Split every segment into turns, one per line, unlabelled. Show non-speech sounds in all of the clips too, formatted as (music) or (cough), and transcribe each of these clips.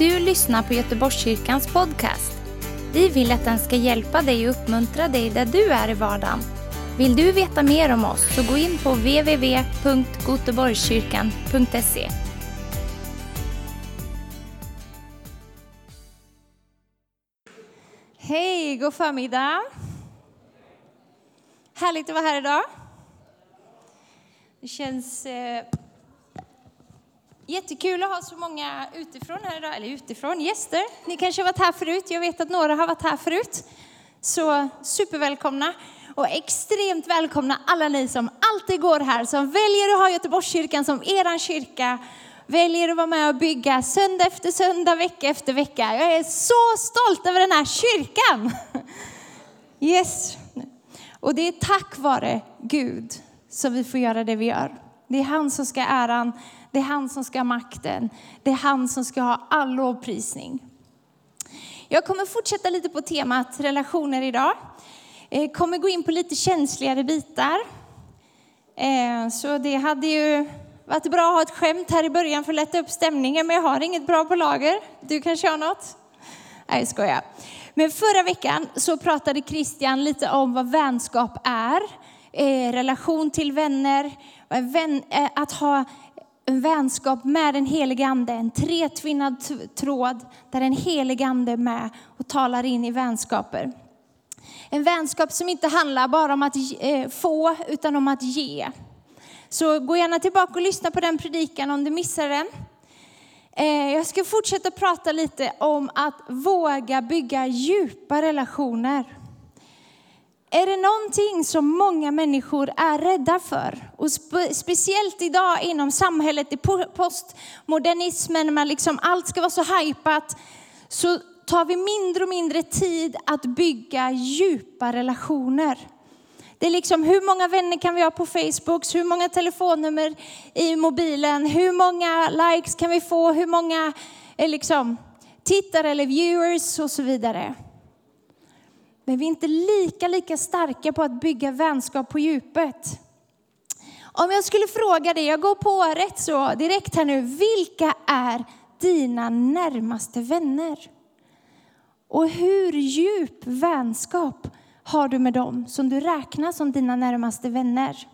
du lyssnar på Göteborgskyrkans podcast. Vi vill att den ska hjälpa dig och uppmuntra dig där du är i vardagen. Vill du veta mer om oss så gå in på www.goteborgskyrkan.se.
Hej, god förmiddag. Härligt att vara här idag. Det känns eh, jättekul att ha så många utifrån här idag, eller utifrån, gäster. Ni kanske har varit här förut, jag vet att några har varit här förut. Så supervälkomna och extremt välkomna alla ni som alltid går här, som väljer att ha Göteborgskyrkan som eran kyrka, väljer att vara med och bygga söndag efter söndag, vecka efter vecka. Jag är så stolt över den här kyrkan. (laughs) Yes. Och det är tack vare Gud som vi får göra det vi gör. Det är han som ska ha äran, det är han som ska ha makten, det är han som ska ha all lovprisning. Jag kommer fortsätta lite på temat relationer idag. Jag kommer gå in på lite känsligare bitar. Eh, så det hade ju varit bra att ha ett skämt här i början för att lätta upp stämningen, men jag har inget bra på lager. Du kanske har något? Nej, jag skojar. Men förra veckan så pratade Christian lite om vad vänskap är, eh, relation till vänner, vän, att ha en vänskap med den helige Ande, en tretvinnad tråd där den helige Ande är med och talar in i vänskaper. En vänskap som inte handlar bara om att eh, få, utan om att ge. Så gå gärna tillbaka och lyssna på den predikan om du missar den. Eh, jag ska fortsätta prata lite om att våga bygga djupa relationer. Är det någonting som många människor är rädda för, och spe, speciellt idag inom samhället, i postmodernismen, när liksom allt ska vara så hajpat, så tar vi mindre och mindre tid att bygga djupa relationer. Det är liksom hur många vänner kan vi ha på Facebook, hur många telefonnummer i mobilen, hur många likes kan vi få, hur många eh, liksom, tittare eller viewers? Och så vidare. Men vi är inte lika, lika starka på att bygga vänskap på djupet. Om jag skulle fråga dig, jag går på rätt så direkt här nu, vilka är dina närmaste vänner? Och hur djup vänskap har du med dem som du räknar som dina närmaste vänner?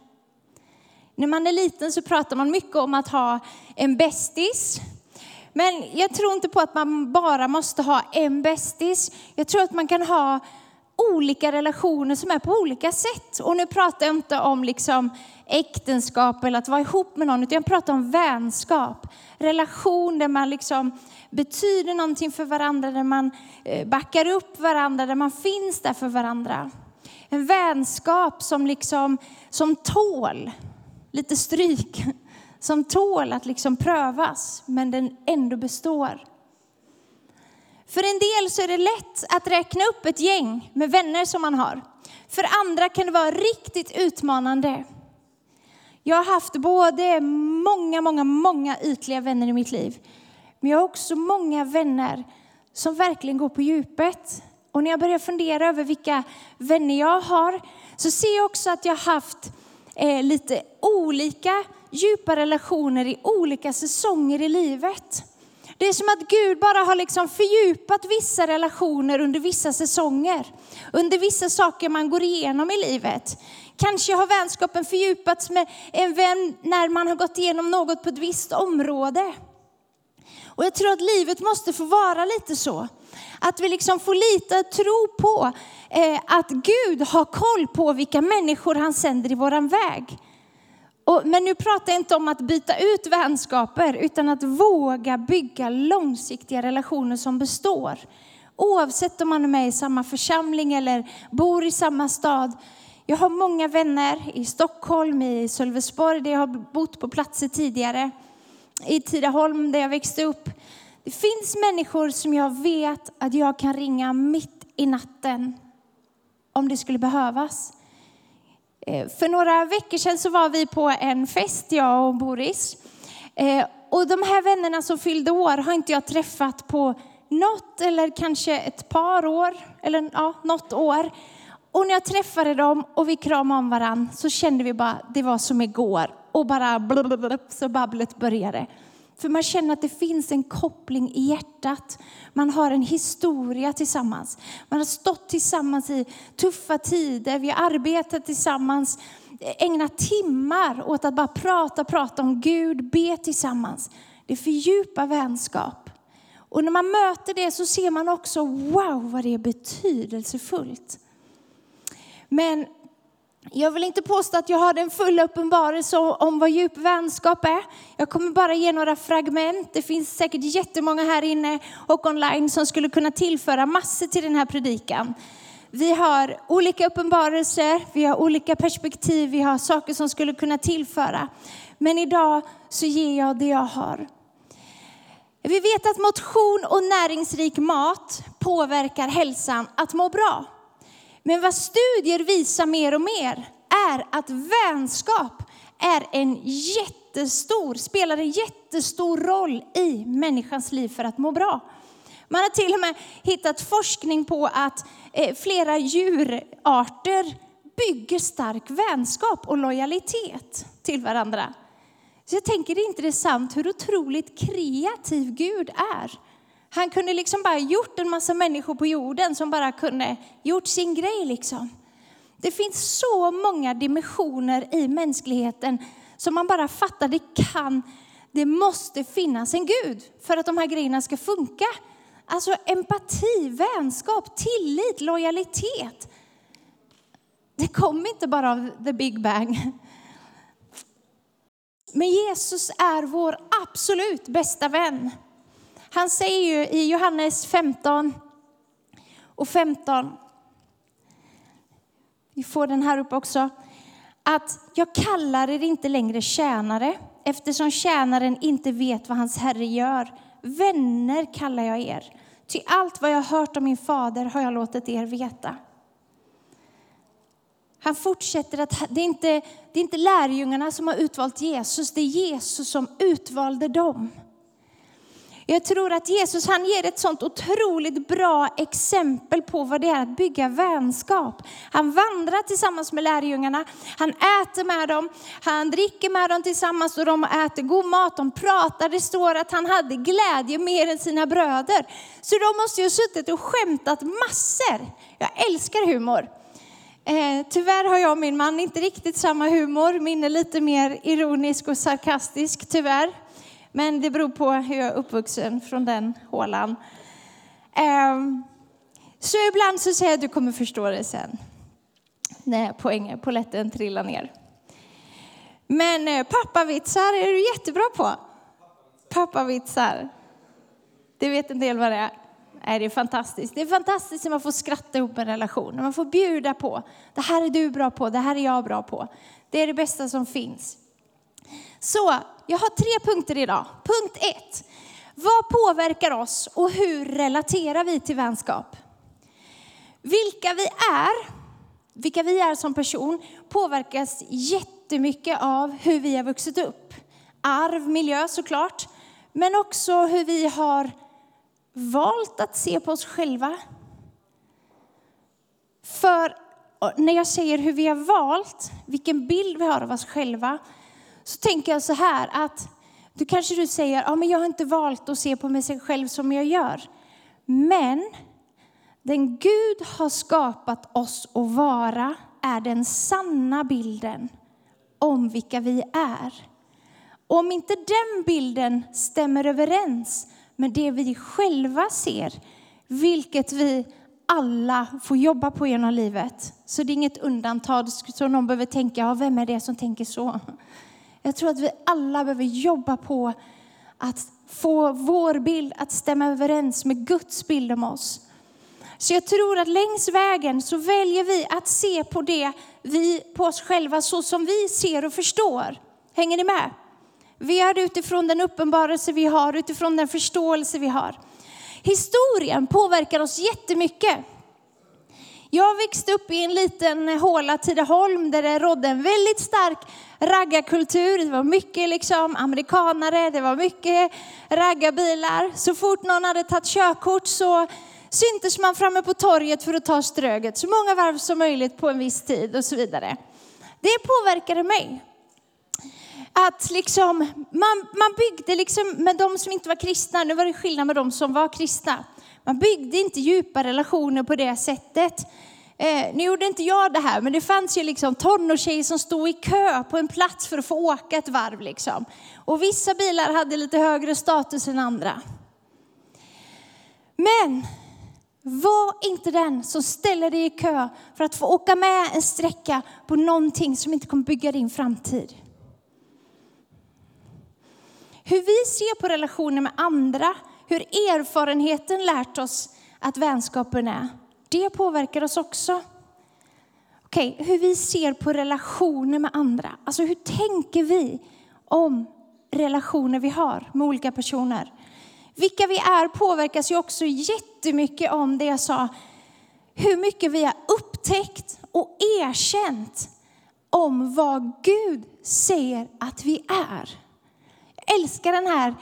När man är liten så pratar man mycket om att ha en bästis. Men jag tror inte på att man bara måste ha en bästis. Jag tror att man kan ha olika relationer som är på olika sätt. Och nu pratar jag inte om liksom äktenskap eller att vara ihop med någon, utan jag pratar om vänskap. Relation där man liksom betyder någonting för varandra, där man eh, backar upp varandra, där man finns där för varandra. En vänskap som liksom, som tål lite stryk, (laughs) som tål att liksom prövas, men den ändå består. För en del så är det lätt att räkna upp ett gäng med vänner som man har. För andra kan det vara riktigt utmanande. Jag har haft både många, många, många ytliga vänner i mitt liv. Men jag har också många vänner som verkligen går på djupet. Och när jag börjar fundera över vilka vänner jag har så ser jag också att jag har haft eh, lite olika djupa relationer i olika säsonger i livet. Det är som att Gud bara har liksom fördjupat vissa relationer under vissa säsonger. Under vissa saker man går igenom i livet. Kanske har vänskapen fördjupats med en vän när man har gått igenom något på ett visst område. Och jag tror att livet måste få vara lite så. Att vi liksom får lita och tro på eh, att Gud har koll på vilka människor han sänder i våran väg. Och, men nu pratar jag inte om att byta ut vänskaper, utan att våga bygga långsiktiga relationer som består. Oavsett om man är med i samma församling eller bor i samma stad. Jag har många vänner i Stockholm, i Sölvesborg, där jag har bott på platser tidigare. I Tidaholm, där jag växte upp. Det finns människor som jag vet att jag kan ringa mitt i natten om det skulle behövas. Eh, för några veckor sedan så var vi på en fest, jag och Boris. Eh, och de här vännerna som fyllde år har inte jag träffat på något eller kanske ett par år, eller ja, något år. Och när jag träffade dem och vi kramade om varandra så kände vi bara, det var som igår. Och bara blablabla, så babblet började. För man känner att det finns en koppling i hjärtat. Man har en historia tillsammans. Man har stått tillsammans i tuffa tider. Vi har arbetat tillsammans. Ägnat timmar åt att bara prata, prata om Gud, be tillsammans. Det fördjupar vänskap. Och när man möter det så ser man också, wow vad det är betydelsefullt. Men jag vill inte påstå att jag har den fulla uppenbarelse om vad djup vänskap är. Jag kommer bara ge några fragment. Det finns säkert jättemånga här inne och online som skulle kunna tillföra massor till den här predikan. Vi har olika uppenbarelser, vi har olika perspektiv, vi har saker som skulle kunna tillföra. Men idag så ger jag det jag har. Vi vet att motion och näringsrik mat påverkar hälsan att må bra. Men vad studier visar mer och mer är att vänskap är en jättestor, spelar en jättestor roll i människans liv för att må bra. Man har till och med hittat forskning på att eh, flera djurarter bygger stark vänskap och lojalitet till varandra. Så jag tänker det är intressant hur otroligt kreativ Gud är. Han kunde liksom bara gjort en massa människor på jorden som bara kunde gjort sin grej liksom. Det finns så många dimensioner i mänskligheten som man bara fattar, det kan, det måste finnas en Gud för att de här grejerna ska funka. Alltså empati, vänskap, tillit, lojalitet. Det kom inte bara av the big bang. Men Jesus är vår absolut bästa vän. Han säger ju i Johannes 15 och 15, vi får den här upp också, att jag kallar er inte längre tjänare eftersom tjänaren inte vet vad hans herre gör. Vänner kallar jag er, ty allt vad jag har hört om min fader har jag låtit er veta. Han fortsätter att det är, inte, det är inte lärjungarna som har utvalt Jesus, det är Jesus som utvalde dem. Jag tror att Jesus han ger ett sånt otroligt bra exempel på vad det är att bygga vänskap. Han vandrar tillsammans med lärjungarna, han äter med dem, han dricker med dem tillsammans och de äter god mat, de pratar. Det står att han hade glädje mer än sina bröder. Så de måste ju ha suttit och skämtat massor. Jag älskar humor. Eh, tyvärr har jag och min man inte riktigt samma humor. Min är lite mer ironisk och sarkastisk, tyvärr. Men det beror på hur jag är uppvuxen från den hålan. Ehm, så ibland så säger jag att du kommer förstå det sen. När poängen, poletten trillar ner. Men eh, pappavitsar är du jättebra på. Pappavitsar. Det vet en del vad det är. Nej, det är fantastiskt. Det är fantastiskt när man får skratta ihop en relation, när man får bjuda på. Det här är du bra på, det här är jag bra på. Det är det bästa som finns. Så, jag har tre punkter idag. Punkt ett. Vad påverkar oss och hur relaterar vi till vänskap? Vilka vi är, vilka vi är som person påverkas jättemycket av hur vi har vuxit upp. Arv, miljö såklart, men också hur vi har valt att se på oss själva. För när jag säger hur vi har valt, vilken bild vi har av oss själva, så tänker jag så här att du kanske du säger, ja men jag har inte valt att se på mig själv som jag gör. Men den Gud har skapat oss att vara är den sanna bilden om vilka vi är. Och om inte den bilden stämmer överens med det vi själva ser, vilket vi alla får jobba på genom livet. Så det är inget undantag så någon behöver tänka, ja, vem är det som tänker så? Jag tror att vi alla behöver jobba på att få vår bild att stämma överens med Guds bild om oss. Så jag tror att längs vägen så väljer vi att se på det vi på oss själva så som vi ser och förstår. Hänger ni med? Vi gör det utifrån den uppenbarelse vi har, utifrån den förståelse vi har. Historien påverkar oss jättemycket. Jag växte upp i en liten håla, Tidaholm, där det rådde en väldigt stark raggarkultur. Det var mycket liksom amerikanare, det var mycket raggarbilar. Så fort någon hade tagit körkort så syntes man framme på torget för att ta ströget så många varv som möjligt på en viss tid och så vidare. Det påverkade mig. att liksom, man, man byggde liksom med de som inte var kristna, nu var det skillnad med de som var kristna. Man byggde inte djupa relationer på det sättet. Eh, nu gjorde inte jag det här, men det fanns ju liksom tonårstjejer som stod i kö på en plats för att få åka ett varv. Liksom. Och vissa bilar hade lite högre status än andra. Men var inte den som ställer dig i kö för att få åka med en sträcka på någonting som inte kommer bygga din framtid. Hur vi ser på relationer med andra, hur erfarenheten lärt oss att vänskapen är, det påverkar oss också. Okej, okay, hur vi ser på relationer med andra. Alltså hur tänker vi om relationer vi har med olika personer? Vilka vi är påverkas ju också jättemycket om det jag sa, hur mycket vi har upptäckt och erkänt om vad Gud säger att vi är. Jag älskar den här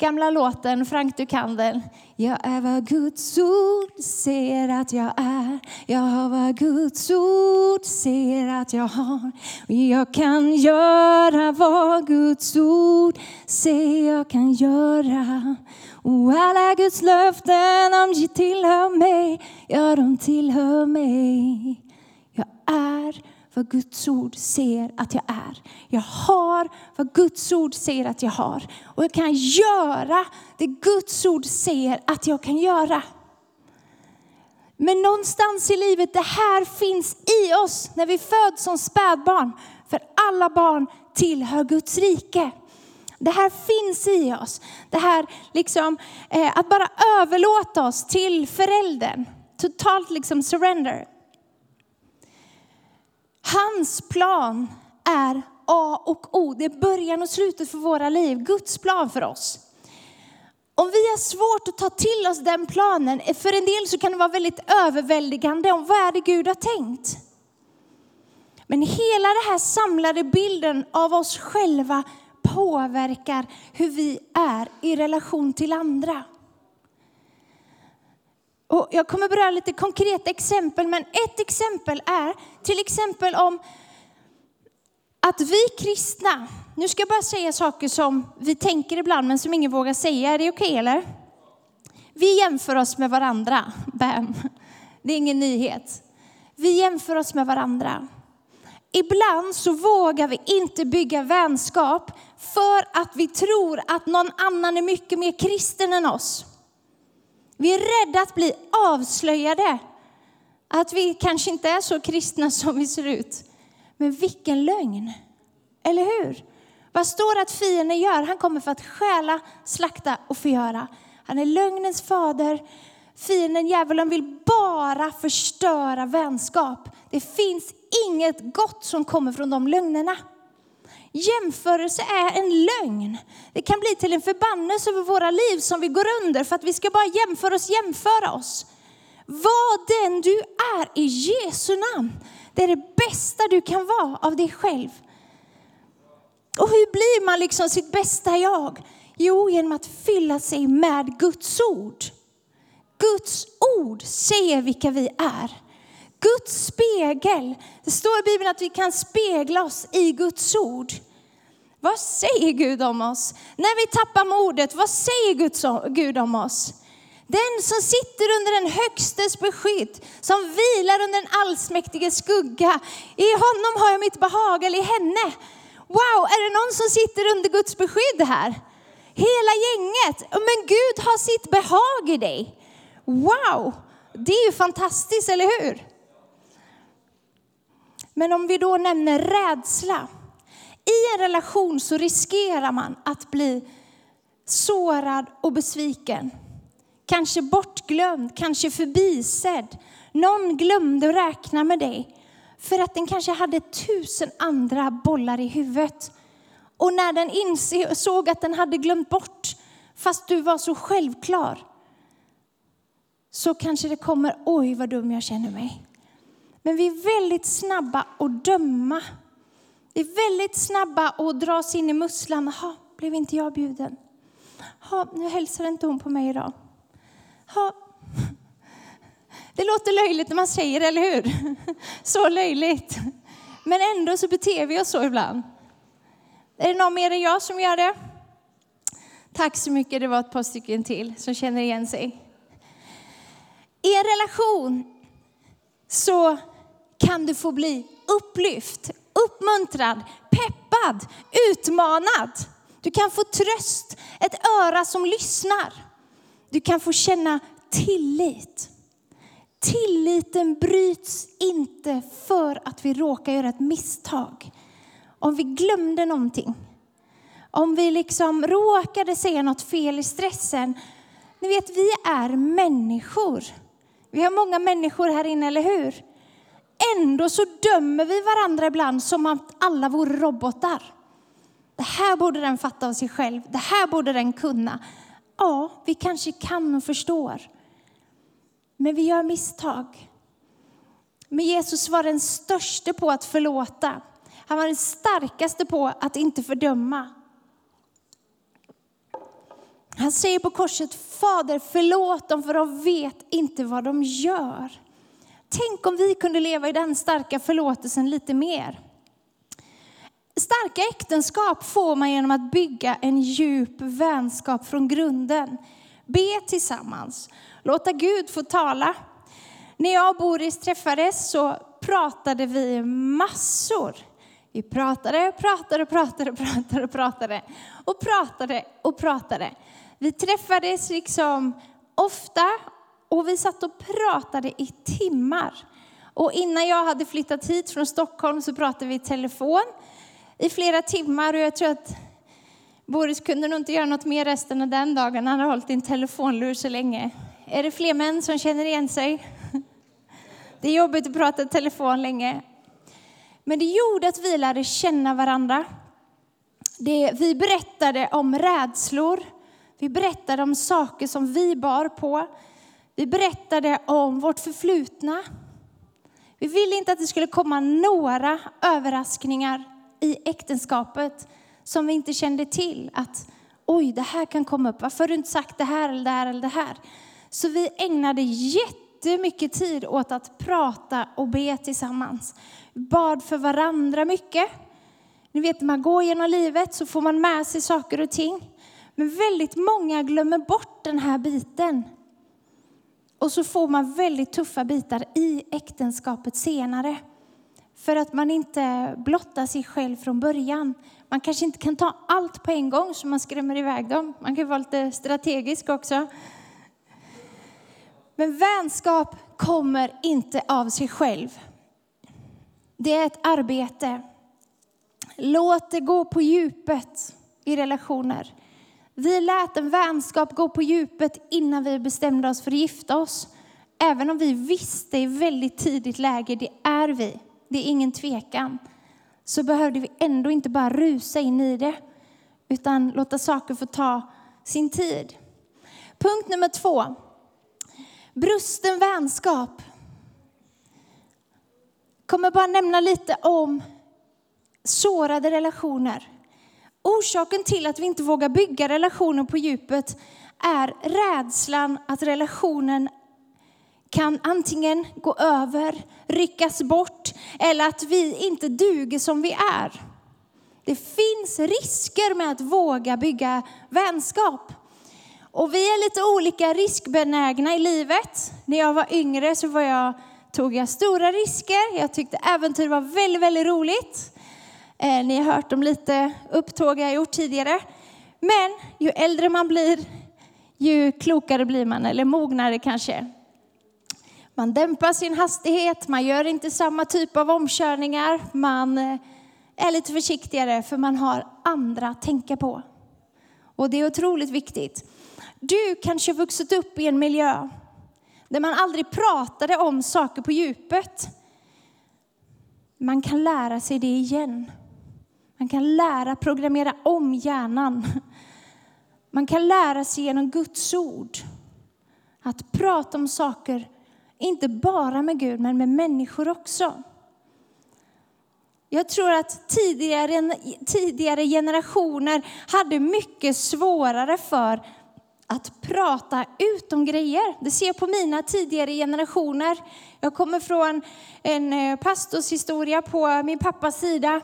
gamla låten, Frank du kan den. Jag är vad Guds ord säger att jag är. Jag har vad Guds ord säger att jag har. Jag kan göra vad Guds ord säger jag kan göra. Och alla Guds löften, om de tillhör mig. Ja, de tillhör mig. Jag är vad Guds ord säger att jag är. Jag har vad Guds ord säger att jag har. Och jag kan göra det Guds ord säger att jag kan göra. Men någonstans i livet, det här finns i oss när vi föds som spädbarn. För alla barn tillhör Guds rike. Det här finns i oss. Det här liksom, eh, att bara överlåta oss till föräldern. Totalt liksom surrender. Hans plan är A och O. Det är början och slutet för våra liv. Guds plan för oss. Om vi har svårt att ta till oss den planen, för en del så kan det vara väldigt överväldigande om vad är det Gud har tänkt. Men hela den här samlade bilden av oss själva påverkar hur vi är i relation till andra. Och jag kommer beröra lite konkreta exempel, men ett exempel är till exempel om att vi kristna, nu ska jag bara säga saker som vi tänker ibland men som ingen vågar säga. Är det okej okay, eller? Vi jämför oss med varandra. (laughs) Bam. Det är ingen nyhet. Vi jämför oss med varandra. Ibland så vågar vi inte bygga vänskap för att vi tror att någon annan är mycket mer kristen än oss. Vi är rädda att bli avslöjade. Att vi kanske inte är så kristna som vi ser ut. Men vilken lögn! Eller hur? Vad står det att fienden gör? Han kommer för att stjäla, slakta och förgöra. Han är lögnens fader. Fienden, djävulen, vill bara förstöra vänskap. Det finns inget gott som kommer från de lögnerna. Jämförelse är en lögn. Det kan bli till en förbannelse över våra liv som vi går under för att vi ska bara jämföra oss, jämföra oss. Var den du är i Jesu namn. Det är det bästa du kan vara av dig själv. Och hur blir man liksom sitt bästa jag? Jo, genom att fylla sig med Guds ord. Guds ord säger vilka vi är. Guds spegel. Det står i Bibeln att vi kan spegla oss i Guds ord. Vad säger Gud om oss? När vi tappar modet, vad säger Gud om oss? Den som sitter under den högstes beskydd, som vilar under den allsmäktiges skugga. I honom har jag mitt behag, eller i henne. Wow, är det någon som sitter under Guds beskydd här? Hela gänget. Men Gud har sitt behag i dig. Wow, det är ju fantastiskt, eller hur? Men om vi då nämner rädsla. I en relation så riskerar man att bli sårad och besviken. Kanske bortglömd, kanske förbisedd. Någon glömde att räkna med dig för att den kanske hade tusen andra bollar i huvudet. Och när den insåg att den hade glömt bort, fast du var så självklar, så kanske det kommer, oj vad dum jag känner mig. Men vi är väldigt snabba att döma. Vi är väldigt snabba att dra oss in i musslan. Ha, blev inte jag bjuden? Ha, nu hälsar inte hon på mig idag. Ha. Det låter löjligt när man säger det, eller hur? Så löjligt. Men ändå så beter vi oss så ibland. Är det någon mer än jag som gör det? Tack så mycket, det var ett par stycken till som känner igen sig. I en relation så kan du få bli upplyft, uppmuntrad, peppad, utmanad. Du kan få tröst, ett öra som lyssnar. Du kan få känna tillit. Tilliten bryts inte för att vi råkar göra ett misstag. Om vi glömde någonting, om vi liksom råkade säga något fel i stressen. Ni vet, vi är människor. Vi har många människor här inne, eller hur? Ändå så dömer vi varandra ibland som att alla vore robotar. Det här borde den fatta av sig själv. Det här borde den kunna. Ja, vi kanske kan och förstår. Men vi gör misstag. Men Jesus var den största på att förlåta. Han var den starkaste på att inte fördöma. Han säger på korset, Fader förlåt dem för de vet inte vad de gör. Tänk om vi kunde leva i den starka förlåtelsen lite mer. Starka äktenskap får man genom att bygga en djup vänskap från grunden. Be tillsammans, låta Gud få tala. När jag och Boris träffades så pratade vi massor. Vi pratade, pratade, pratade, pratade, pratade och pratade och pratade. Vi träffades liksom ofta och vi satt och pratade i timmar. Och innan jag hade flyttat hit från Stockholm så pratade vi i telefon i flera timmar och jag tror att Boris kunde nog inte göra något mer resten av den dagen. Han har hållit i en telefonlur så länge. Är det fler män som känner igen sig? Det är jobbigt att prata i telefon länge. Men det gjorde att vi lärde känna varandra. Det, vi berättade om rädslor. Vi berättade om saker som vi bar på. Vi berättade om vårt förflutna. Vi ville inte att det skulle komma några överraskningar i äktenskapet som vi inte kände till. Att oj, det här kan komma upp. Varför har du inte sagt det här eller det här eller det här? Så vi ägnade jättemycket tid åt att prata och be tillsammans. Vi bad för varandra mycket. Ni vet, när man går genom livet så får man med sig saker och ting. Men väldigt många glömmer bort den här biten. Och så får man väldigt tuffa bitar i äktenskapet senare. För att man inte blottar sig själv från början. Man kanske inte kan ta allt på en gång så man skrämmer iväg dem. Man kan vara lite strategisk också. Men vänskap kommer inte av sig själv. Det är ett arbete. Låt det gå på djupet i relationer. Vi lät en vänskap gå på djupet innan vi bestämde oss för att gifta oss. Även om vi visste i väldigt tidigt läge, det är vi, det är ingen tvekan, så behövde vi ändå inte bara rusa in i det, utan låta saker få ta sin tid. Punkt nummer två. Brusten vänskap. Kommer bara nämna lite om sårade relationer. Orsaken till att vi inte vågar bygga relationer på djupet är rädslan att relationen kan antingen gå över, ryckas bort eller att vi inte duger som vi är. Det finns risker med att våga bygga vänskap. Och vi är lite olika riskbenägna i livet. När jag var yngre så var jag, tog jag stora risker. Jag tyckte äventyr var väldigt, väldigt roligt. Eh, ni har hört om lite upptåg jag gjort tidigare. Men ju äldre man blir, ju klokare blir man, eller mognare kanske. Man dämpar sin hastighet, man gör inte samma typ av omkörningar, man eh, är lite försiktigare för man har andra att tänka på. Och det är otroligt viktigt. Du kanske har vuxit upp i en miljö där man aldrig pratade om saker på djupet. Man kan lära sig det igen. Man kan lära programmera om hjärnan. Man kan lära sig genom Guds ord att prata om saker, inte bara med Gud, men med människor också. Jag tror att tidigare, tidigare generationer hade mycket svårare för att prata ut om grejer. Det ser jag på mina tidigare generationer. Jag kommer från en eh, pastorshistoria på min pappas sida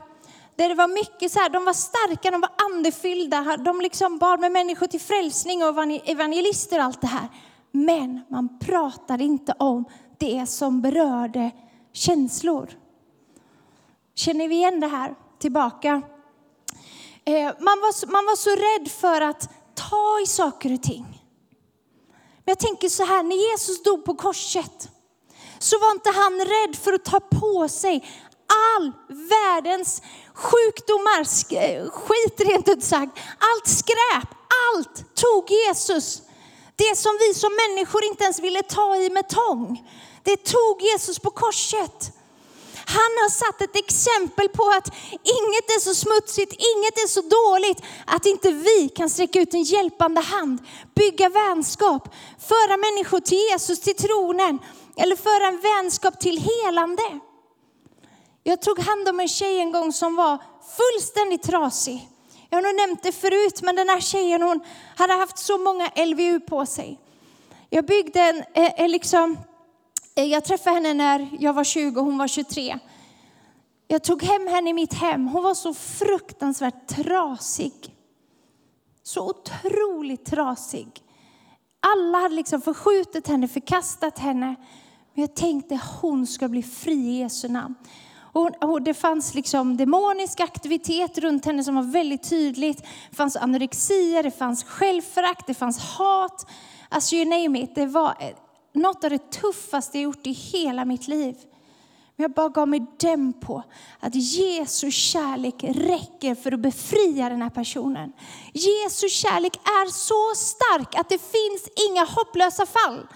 där det var mycket så här, de var starka, de var andefyllda, de liksom bad med människor till frälsning och evangelister och allt det här. Men man pratade inte om det som berörde känslor. Känner vi igen det här tillbaka? Eh, man var, man var så rädd för att ta i saker och ting. Men jag tänker så här, när Jesus dog på korset så var inte han rädd för att ta på sig all världens sjukdomar, skit rent ut sagt, allt skräp, allt tog Jesus. Det som vi som människor inte ens ville ta i med tång, det tog Jesus på korset. Han har satt ett exempel på att inget är så smutsigt, inget är så dåligt att inte vi kan sträcka ut en hjälpande hand, bygga vänskap, föra människor till Jesus, till tronen eller föra en vänskap till helande. Jag tog hand om en tjej en gång som var fullständigt trasig. Jag har nog nämnt det förut, men den här tjejen hon hade haft så många LVU på sig. Jag byggde en, en liksom, eh, jag träffade henne när jag var 20 och hon var 23. Jag tog hem henne i mitt hem. Hon var så fruktansvärt trasig. Så otroligt trasig. Alla hade liksom förskjutit henne, förkastat henne. Men jag tänkte hon ska bli fri i Jesu namn. Och, det fanns liksom demonisk aktivitet runt henne som var väldigt tydligt. Det fanns anorexia, det fanns självförakt, det fanns hat. Alltså you name it. Det var något av det tuffaste jag gjort i hela mitt liv. Men jag bara gav mig den på att Jesu kärlek räcker för att befria den här personen. Jesu kärlek är så stark att det finns inga hopplösa fall.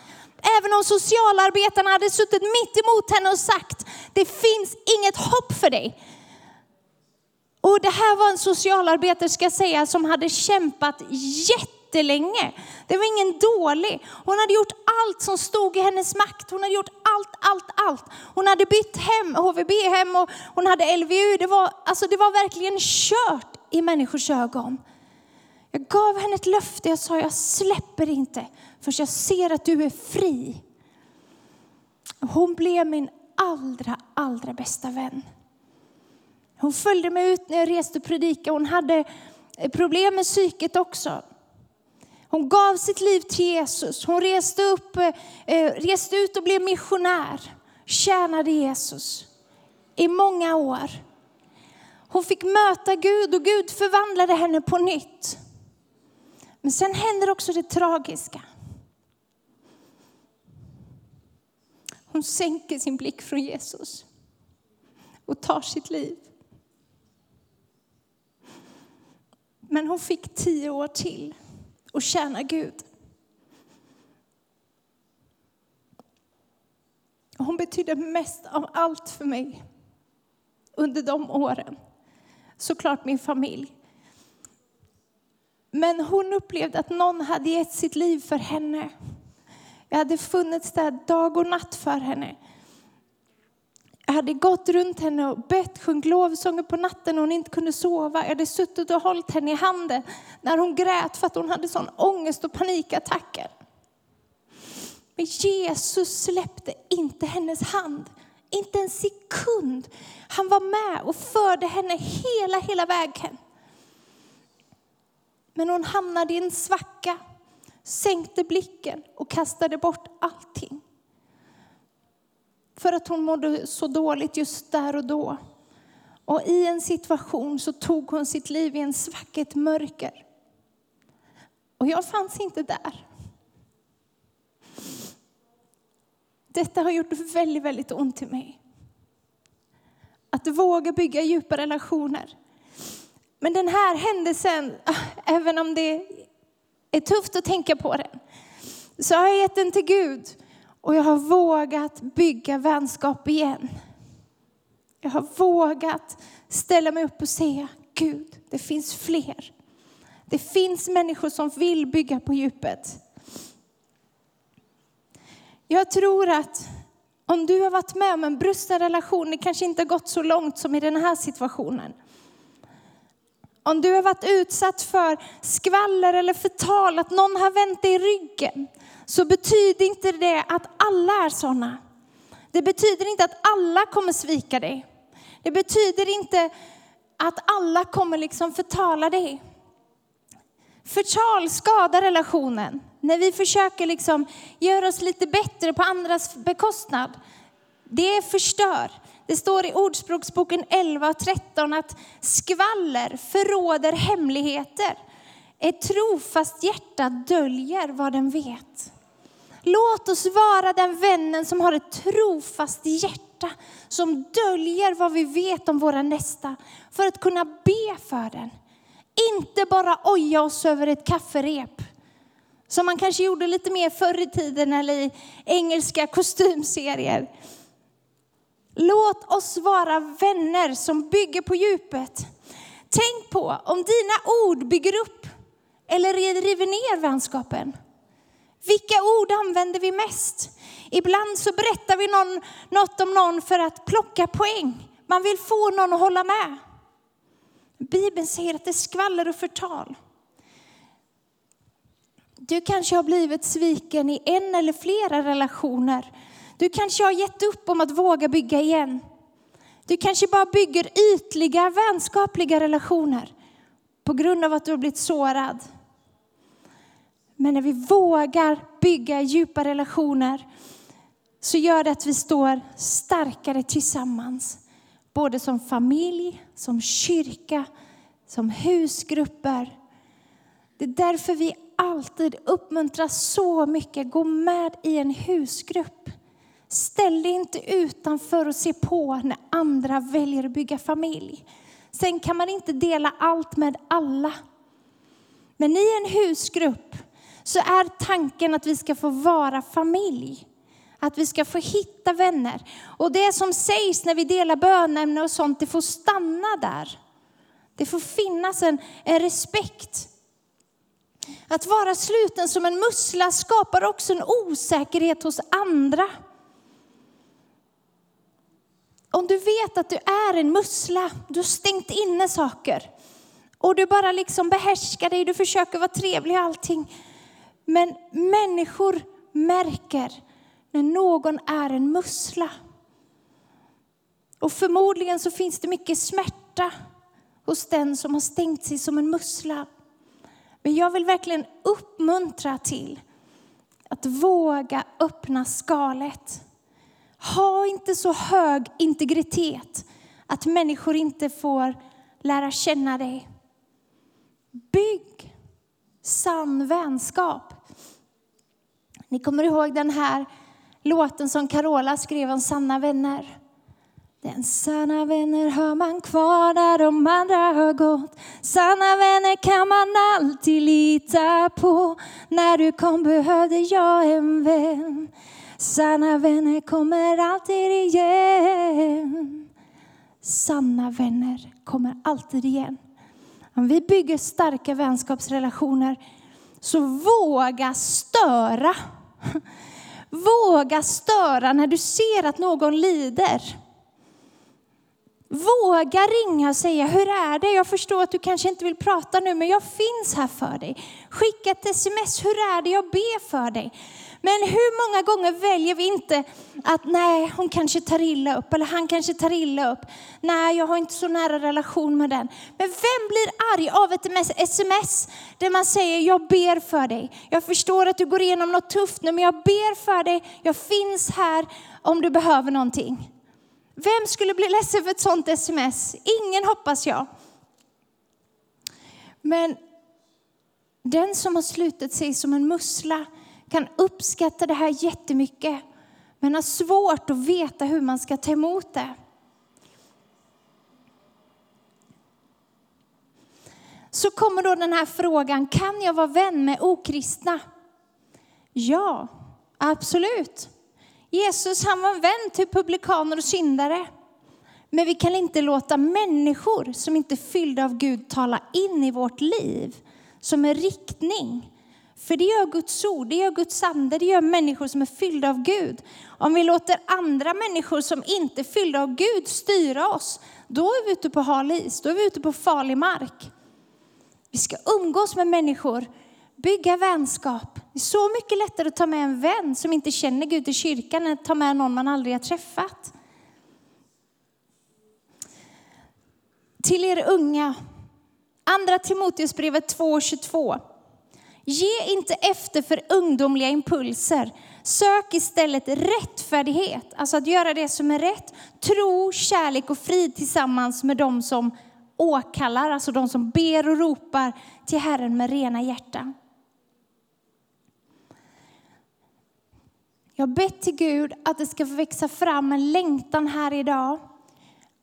Även om socialarbetarna hade suttit mitt emot henne och sagt, det finns inget hopp för dig. Och det här var en socialarbetare, ska jag säga, som hade kämpat jättelänge. Det var ingen dålig. Hon hade gjort allt som stod i hennes makt. Hon hade gjort allt, allt, allt. Hon hade bytt hem, HVB-hem och hon hade LVU. Det var, alltså det var verkligen kört i människors ögon. Jag gav henne ett löfte. Jag sa, jag släpper inte förrän jag ser att du är fri. Hon blev min allra, allra bästa vän. Hon följde mig ut när jag reste och predikade. Hon hade problem med psyket också. Hon gav sitt liv till Jesus. Hon reste, upp, eh, reste ut och blev missionär. Tjänade Jesus i många år. Hon fick möta Gud och Gud förvandlade henne på nytt. Men sen händer också det tragiska. Hon sänker sin blick från Jesus och tar sitt liv. Men hon fick tio år till att tjäna Gud. Hon betydde mest av allt för mig under de åren. Såklart min familj. Men hon upplevde att någon hade gett sitt liv för henne. Jag hade funnits där dag och natt för henne. Jag hade gått runt henne och bett, sjungit lovsånger på natten när hon inte kunde sova. Jag hade suttit och hållit henne i handen när hon grät för att hon hade sån ångest och panikattacker. Men Jesus släppte inte hennes hand, inte en sekund. Han var med och förde henne hela, hela vägen. Men hon hamnade i en svacka, sänkte blicken och kastade bort allting. För att hon mådde så dåligt just där och då. Och i en situation så tog hon sitt liv i en svacka, ett mörker. Och jag fanns inte där. Detta har gjort väldigt, väldigt ont i mig. Att våga bygga djupa relationer. Men den här händelsen, även om det är tufft att tänka på den, så har jag gett den till Gud. Och jag har vågat bygga vänskap igen. Jag har vågat ställa mig upp och säga, Gud, det finns fler. Det finns människor som vill bygga på djupet. Jag tror att om du har varit med om en brusten relation, det kanske inte har gått så långt som i den här situationen. Om du har varit utsatt för skvaller eller förtal, att någon har vänt dig i ryggen, så betyder inte det att alla är sådana. Det betyder inte att alla kommer svika dig. Det betyder inte att alla kommer liksom förtala dig. Förtal skadar relationen. När vi försöker liksom göra oss lite bättre på andras bekostnad. Det förstör. Det står i Ordspråksboken 11 och 13 att skvaller förråder hemligheter. Ett trofast hjärta döljer vad den vet. Låt oss vara den vännen som har ett trofast hjärta som döljer vad vi vet om våra nästa för att kunna be för den. Inte bara oja oss över ett kafferep som man kanske gjorde lite mer förr i tiden eller i engelska kostymserier. Låt oss vara vänner som bygger på djupet. Tänk på om dina ord bygger upp eller river ner vänskapen. Vilka ord använder vi mest? Ibland så berättar vi någon, något om någon för att plocka poäng. Man vill få någon att hålla med. Bibeln säger att det är skvaller och förtal. Du kanske har blivit sviken i en eller flera relationer. Du kanske har gett upp om att våga bygga igen. Du kanske bara bygger ytliga vänskapliga relationer på grund av att du har blivit sårad. Men när vi vågar bygga djupa relationer så gör det att vi står starkare tillsammans. Både som familj, som kyrka, som husgrupper. Det är därför vi alltid uppmuntrar så mycket. Gå med i en husgrupp. Ställ dig inte utanför och se på när andra väljer att bygga familj. Sen kan man inte dela allt med alla. Men i en husgrupp så är tanken att vi ska få vara familj. Att vi ska få hitta vänner. Och det som sägs när vi delar bönämne och sånt, det får stanna där. Det får finnas en, en respekt. Att vara sluten som en mussla skapar också en osäkerhet hos andra. Om du vet att du är en mussla, du har stängt inne saker och du bara liksom behärskar dig, du försöker vara trevlig och allting. Men människor märker när någon är en mussla. Och förmodligen så finns det mycket smärta hos den som har stängt sig som en mussla. Men jag vill verkligen uppmuntra till att våga öppna skalet. Ha inte så hög integritet att människor inte får lära känna dig. Bygg sann vänskap. Ni kommer ihåg den här låten som Carola skrev om sanna vänner. Den sanna vänner har man kvar där de andra har gått. Sanna vänner kan man alltid lita på. När du kom behövde jag en vän. Sanna vänner kommer alltid igen. Sanna vänner kommer alltid igen. Om vi bygger starka vänskapsrelationer så våga störa. Våga störa när du ser att någon lider. Våga ringa och säga, hur är det? Jag förstår att du kanske inte vill prata nu, men jag finns här för dig. Skicka ett sms, hur är det? Jag ber för dig. Men hur många gånger väljer vi inte att nej, hon kanske tar illa upp eller han kanske tar illa upp. Nej, jag har inte så nära relation med den. Men vem blir arg av ett sms där man säger jag ber för dig. Jag förstår att du går igenom något tufft nu, men jag ber för dig. Jag finns här om du behöver någonting. Vem skulle bli ledsen för ett sånt sms? Ingen hoppas jag. Men den som har slutit sig som en mussla kan uppskatta det här jättemycket, men har svårt att veta hur man ska ta emot det. Så kommer då den här frågan, kan jag vara vän med okristna? Ja, absolut. Jesus han var en vän till publikaner och syndare. Men vi kan inte låta människor som inte är fyllda av Gud tala in i vårt liv som en riktning. För det gör Guds ord, det gör Guds ande, det gör människor som är fyllda av Gud. Om vi låter andra människor som inte är fyllda av Gud styra oss, då är vi ute på hal is, då är vi ute på farlig mark. Vi ska umgås med människor, bygga vänskap. Det är så mycket lättare att ta med en vän som inte känner Gud i kyrkan än att ta med någon man aldrig har träffat. till er unga. Andra Timoteusbrevet 2.22. Ge inte efter för ungdomliga impulser. Sök istället rättfärdighet, alltså att göra det som är rätt. Tro, kärlek och frid tillsammans med de som åkallar, alltså de som ber och ropar till Herren med rena hjärtan. Jag har bett till Gud att det ska växa fram en längtan här idag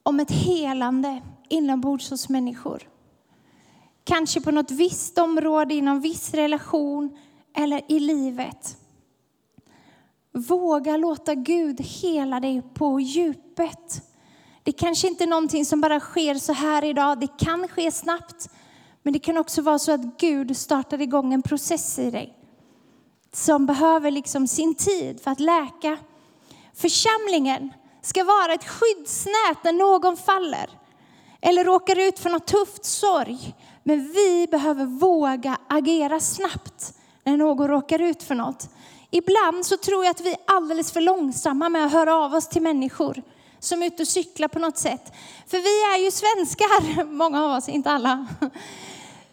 om ett helande inombords hos människor. Kanske på något visst område, i någon viss relation eller i livet. Våga låta Gud hela dig på djupet. Det kanske inte är någonting som bara sker så här idag. Det kan ske snabbt. Men det kan också vara så att Gud startar igång en process i dig. Som behöver liksom sin tid för att läka. Församlingen ska vara ett skyddsnät när någon faller. Eller råkar ut för något tufft sorg. Men vi behöver våga agera snabbt när någon råkar ut för något. Ibland så tror jag att vi är alldeles för långsamma med att höra av oss till människor som är ute och cyklar på något sätt. För vi är ju svenskar, (laughs) många av oss, inte alla.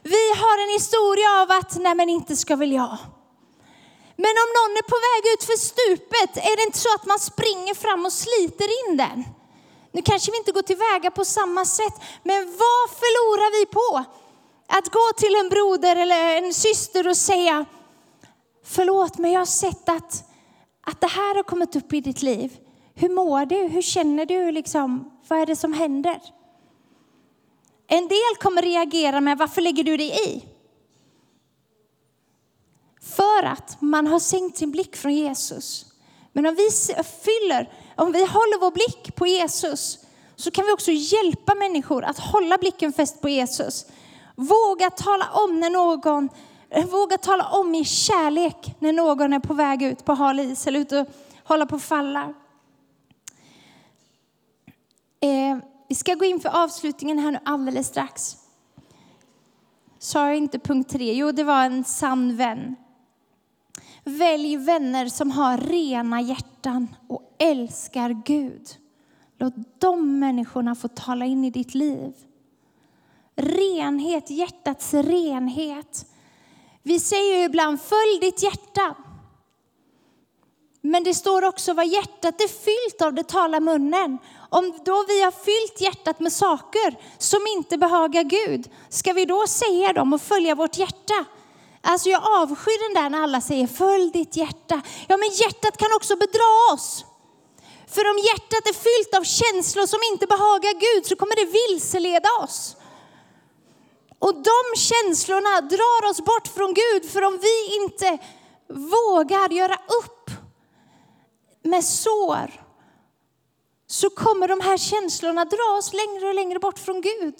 Vi har en historia av att, nej men inte ska väl jag. Men om någon är på väg ut för stupet, är det inte så att man springer fram och sliter in den? Nu kanske vi inte går tillväga på samma sätt, men vad förlorar vi på? Att gå till en broder eller en syster och säga, förlåt men jag har sett att, att det här har kommit upp i ditt liv. Hur mår du? Hur känner du? Liksom, vad är det som händer? En del kommer reagera med, varför lägger du dig i? För att man har sänkt sin blick från Jesus. Men om vi fyller, om vi håller vår blick på Jesus, så kan vi också hjälpa människor att hålla blicken fäst på Jesus. Våga tala om när någon, eh, våga tala om i kärlek när någon är på väg ut på hal is eller ute och håller på att falla. Eh, vi ska gå in för avslutningen här nu alldeles strax. Sa jag inte punkt tre? Jo, det var en sann vän. Välj vänner som har rena hjärtan och älskar Gud. Låt de människorna få tala in i ditt liv. Renhet, hjärtats renhet. Vi säger ju ibland, följ ditt hjärta. Men det står också vad hjärtat är fyllt av, det talar munnen. Om då vi har fyllt hjärtat med saker som inte behagar Gud, ska vi då säga dem och följa vårt hjärta? Alltså jag avskyr den där när alla säger följ ditt hjärta. Ja men hjärtat kan också bedra oss. För om hjärtat är fyllt av känslor som inte behagar Gud så kommer det vilseleda oss. Och de känslorna drar oss bort från Gud för om vi inte vågar göra upp med sår så kommer de här känslorna dra oss längre och längre bort från Gud.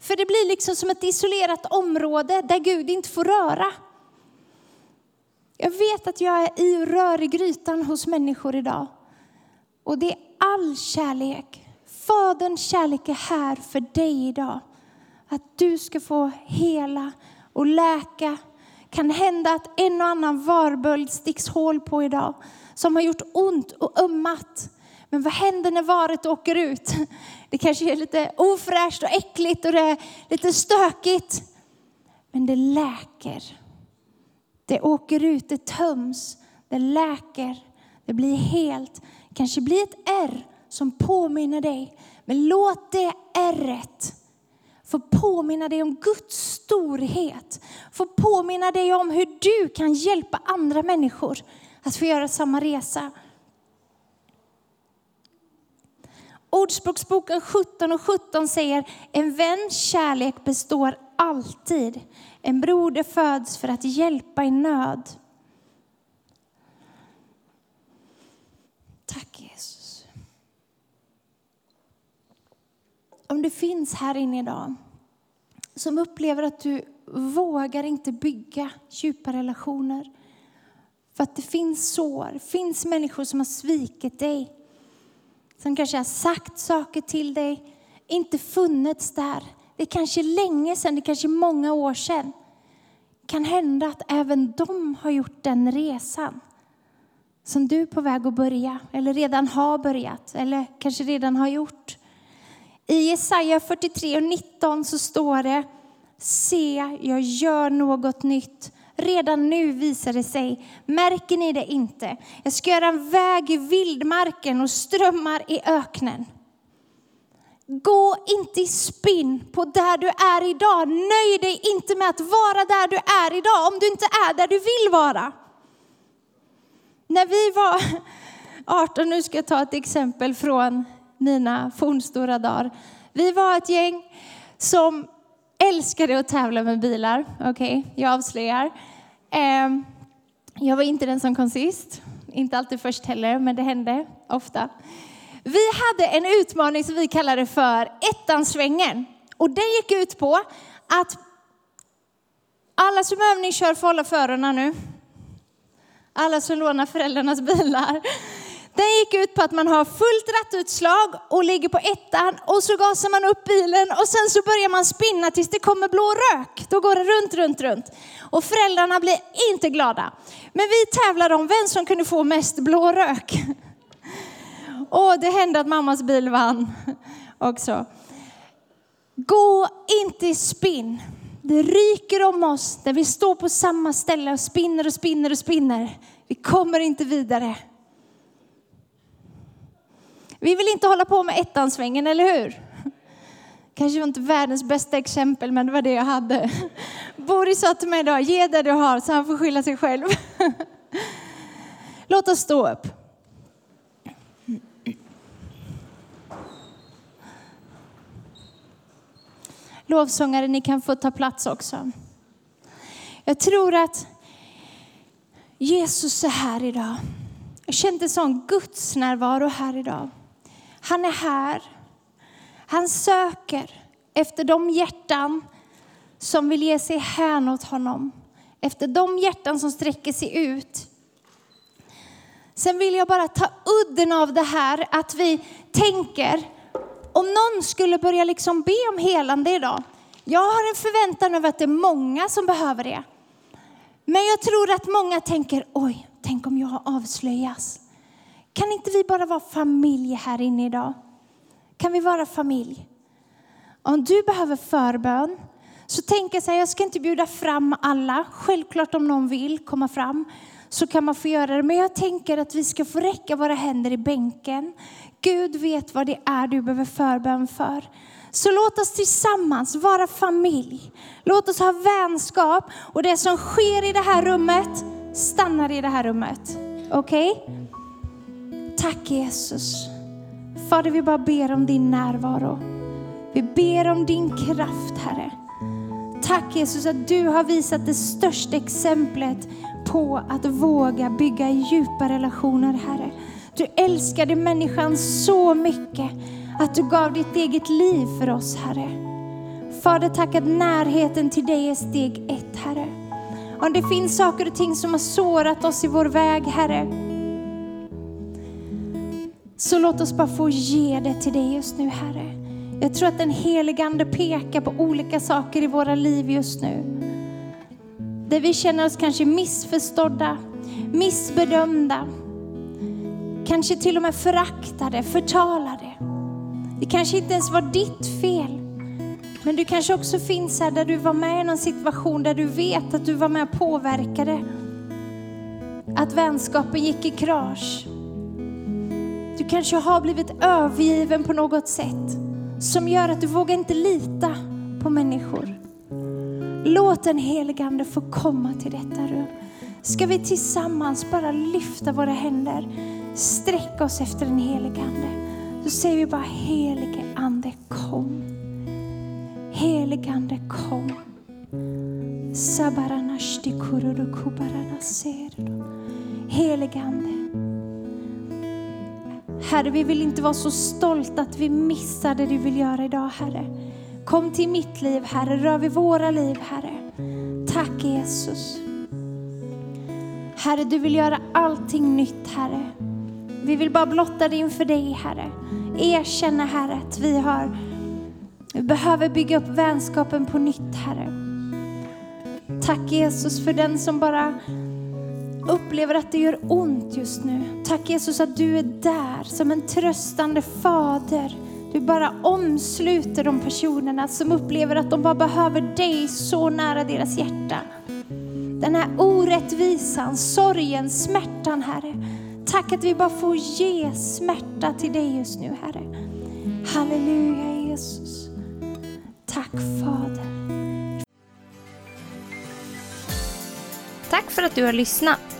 För det blir liksom som ett isolerat område där Gud inte får röra. Jag vet att jag är i och rör i grytan hos människor idag. Och det är all kärlek. Faderns kärlek är här för dig idag. Att du ska få hela och läka. Kan hända att en och annan varböld sticks hål på idag som har gjort ont och ömmat. Men vad händer när varet åker ut? Det kanske är lite ofräscht och äckligt och det är lite stökigt. Men det läker. Det åker ut, det töms, det läker, det blir helt. Det kanske blir ett R som påminner dig. Men låt det ärret få påminna dig om Guds storhet. Få påminna dig om hur du kan hjälpa andra människor att få göra samma resa. Ordspråksboken 17 och 17 säger en väns kärlek består alltid. En broder föds för att hjälpa i nöd. Tack Jesus. Om det finns här inne idag som upplever att du vågar inte bygga djupa relationer för att det finns sår, finns människor som har svikit dig som kanske har sagt saker till dig, inte funnits där. Det är kanske länge sedan, det är kanske många år sedan. Det Kan hända att även de har gjort den resan som du är på väg att börja, eller redan har börjat, eller kanske redan har gjort. I Jesaja 43 och 19 så står det, se, jag gör något nytt. Redan nu visar det sig. Märker ni det inte? Jag ska göra en väg i vildmarken och strömmar i öknen. Gå inte i spinn på där du är idag. Nöj dig inte med att vara där du är idag om du inte är där du vill vara. När vi var (laughs) 18, nu ska jag ta ett exempel från mina fornstora dagar. Vi var ett gäng som älskade att tävla med bilar. Okej, okay, jag avslöjar. Ehm, jag var inte den som kom sist. Inte alltid först heller, men det hände ofta. Vi hade en utmaning som vi kallade för ettansvängen. Och den gick ut på att alla som övningskör får hålla för öronen nu. Alla som lånar föräldrarnas bilar. Gick ut på att man har fullt rattutslag och ligger på ettan och så gasar man upp bilen och sen så börjar man spinna tills det kommer blå rök. Då går det runt, runt, runt. Och föräldrarna blir inte glada. Men vi tävlade om vem som kunde få mest blå rök. (laughs) Och det hände att mammas bil vann också. Gå inte i spinn. Det ryker om oss när vi står på samma ställe och spinner och spinner och spinner. Vi kommer inte vidare. Vi vill inte hålla på med ettansvängen, eller hur? Kanske var inte världens bästa exempel, men det var det jag hade. Boris sa till mig idag, ge det du har så han får skylla sig själv. Låt oss stå upp. Lovsångare, ni kan få ta plats också. Jag tror att Jesus är här idag. Jag kände sån Guds närvaro här idag. Han är här. Han söker efter de hjärtan som vill ge sig hän åt honom. Efter de hjärtan som sträcker sig ut. Sen vill jag bara ta udden av det här att vi tänker, om någon skulle börja liksom be om helande idag. Jag har en förväntan över att det är många som behöver det. Men jag tror att många tänker, oj, tänk om jag avslöjas. Kan inte vi bara vara familj här inne idag? Kan vi vara familj? Om du behöver förbön, så tänker jag så här, jag ska inte bjuda fram alla. Självklart om någon vill komma fram så kan man få göra det. Men jag tänker att vi ska få räcka våra händer i bänken. Gud vet vad det är du behöver förbön för. Så låt oss tillsammans vara familj. Låt oss ha vänskap och det som sker i det här rummet stannar i det här rummet. Okej? Okay? Tack Jesus. Fader, vi bara ber om din närvaro. Vi ber om din kraft, Herre. Tack Jesus att du har visat det största exemplet på att våga bygga djupa relationer, Herre. Du älskade människan så mycket att du gav ditt eget liv för oss, Herre. Fader, tack att närheten till dig är steg ett, Herre. Om det finns saker och ting som har sårat oss i vår väg, Herre, så låt oss bara få ge det till dig just nu, Herre. Jag tror att den helige Ande pekar på olika saker i våra liv just nu. Där vi känner oss kanske missförstådda, missbedömda, kanske till och med föraktade, förtalade. Det kanske inte ens var ditt fel. Men du kanske också finns här där du var med i någon situation där du vet att du var med och påverkade. Att vänskapen gick i krasch. Du kanske har blivit övergiven på något sätt som gör att du vågar inte lita på människor. Låt den helige Ande få komma till detta rum. Ska vi tillsammans bara lyfta våra händer, sträcka oss efter den helige Ande. Så säger vi bara helige Ande kom. Helige Ande kom. Sabaranashti kururu. Helige Ande. Herre, vi vill inte vara så stolta att vi missar det du vill göra idag, Herre. Kom till mitt liv, Herre. Rör vid våra liv, Herre. Tack Jesus. Herre, du vill göra allting nytt, Herre. Vi vill bara blotta det inför dig, Herre. Erkänna, Herre, att vi har vi behöver bygga upp vänskapen på nytt, Herre. Tack Jesus för den som bara upplever att det gör ont just nu. Tack Jesus att du är där som en tröstande fader
Du bara omsluter de personerna som upplever att de bara behöver dig så nära deras hjärta. Den här orättvisan, sorgen, smärtan Herre. Tack att vi bara får ge smärta till dig just nu Herre. Halleluja Jesus. Tack Fader.
Tack för att du har lyssnat.